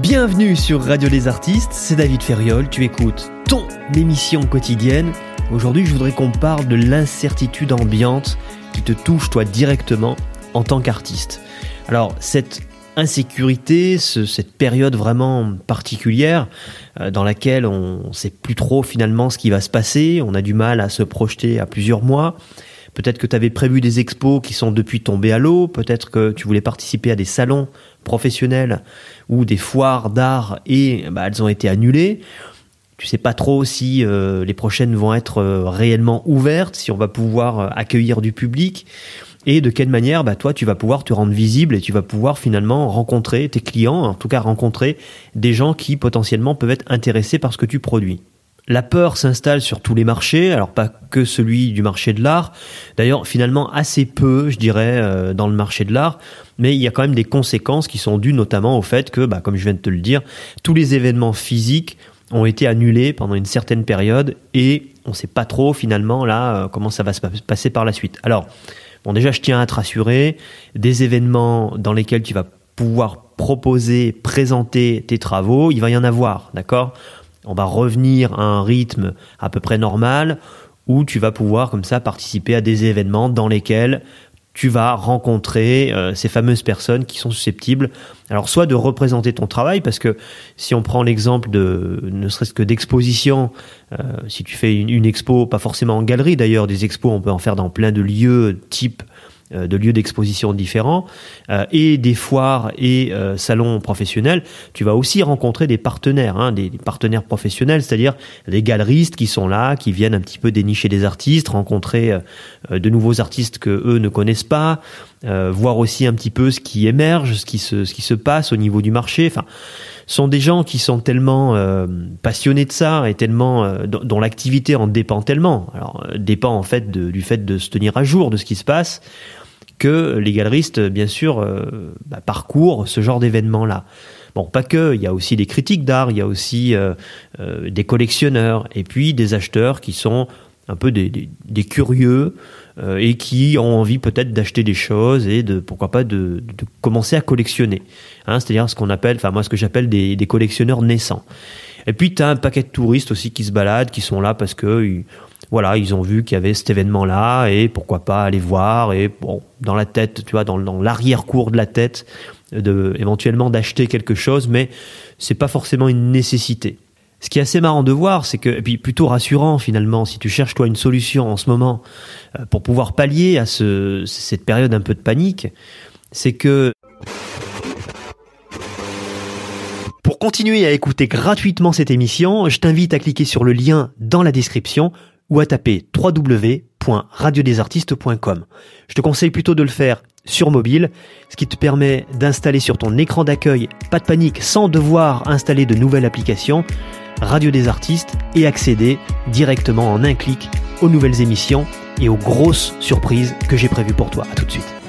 Bienvenue sur Radio des Artistes, c'est David Ferriol, tu écoutes ton émission quotidienne. Aujourd'hui, je voudrais qu'on parle de l'incertitude ambiante qui te touche toi directement en tant qu'artiste. Alors, cette insécurité, cette période vraiment particulière euh, dans laquelle on ne sait plus trop finalement ce qui va se passer, on a du mal à se projeter à plusieurs mois. Peut-être que tu avais prévu des expos qui sont depuis tombés à l'eau, peut-être que tu voulais participer à des salons professionnels ou des foires d'art et bah, elles ont été annulées. Tu sais pas trop si euh, les prochaines vont être euh, réellement ouvertes, si on va pouvoir accueillir du public et de quelle manière bah, toi tu vas pouvoir te rendre visible et tu vas pouvoir finalement rencontrer tes clients, en tout cas rencontrer des gens qui potentiellement peuvent être intéressés par ce que tu produis. La peur s'installe sur tous les marchés, alors pas que celui du marché de l'art, d'ailleurs finalement assez peu je dirais euh, dans le marché de l'art, mais il y a quand même des conséquences qui sont dues notamment au fait que, bah, comme je viens de te le dire, tous les événements physiques ont été annulés pendant une certaine période et on ne sait pas trop finalement là euh, comment ça va se passer par la suite. Alors, Bon, déjà, je tiens à te rassurer, des événements dans lesquels tu vas pouvoir proposer, présenter tes travaux, il va y en avoir, d'accord? On va revenir à un rythme à peu près normal où tu vas pouvoir comme ça participer à des événements dans lesquels tu vas rencontrer euh, ces fameuses personnes qui sont susceptibles, alors soit de représenter ton travail, parce que si on prend l'exemple de ne serait-ce que d'exposition, euh, si tu fais une, une, expo, pas forcément en galerie d'ailleurs, des expos on peut en faire dans plein de lieux type de lieux d'exposition différents euh, et des foires et euh, salons professionnels, tu vas aussi rencontrer des partenaires, hein, des, partenaires professionnels, c'est-à-dire des galeristes qui sont là, qui viennent un petit peu dénicher des artistes, rencontrer de nouveaux artistes que eux ne connaissent pas, voir aussi un petit peu ce qui émerge, ce qui se, ce qui se passe au niveau du marché. Enfin, sont des gens qui sont tellement passionnés de ça et tellement dont, l'activité en dépend tellement. Alors dépend en fait du fait de se tenir à jour de ce qui se passe que les galeristes, bien sûr, euh, bah, parcourent ce genre d'événements-là. Bon, pas que, il y a aussi des critiques d'art, il y a aussi euh, euh, des collectionneurs, et puis des acheteurs qui sont un peu des, curieux et qui ont envie peut-être d'acheter des choses et de pourquoi pas de, commencer à collectionner. Hein, C'est-à-dire ce qu'on appelle, enfin moi ce que j'appelle des, des collectionneurs naissants. Et puis tu as un paquet de touristes aussi qui se baladent, qui sont là parce que voilà, ils ont vu qu'il y avait cet événement-là et pourquoi pas aller voir et bon, dans la tête, tu vois, dans, l'arrière-cour de la tête, éventuellement d'acheter quelque chose, mais c'est pas forcément une nécessité. Ce qui est assez marrant de voir, c'est que, et puis plutôt rassurant finalement, si tu cherches toi une solution en ce moment euh, pour pouvoir pallier à ce, cette période un peu de panique, c'est que continuer à écouter gratuitement cette émission, je t'invite à cliquer sur le lien dans la description ou à taper www.radiodesartistes.com. Je te conseille plutôt de le faire sur mobile, ce qui te permet d'installer sur ton écran d'accueil, pas de panique, sans devoir installer de nouvelles applications, Radio des Artistes et accéder directement en un clic aux nouvelles émissions et aux grosses surprises que j'ai prévues pour toi. À tout de suite.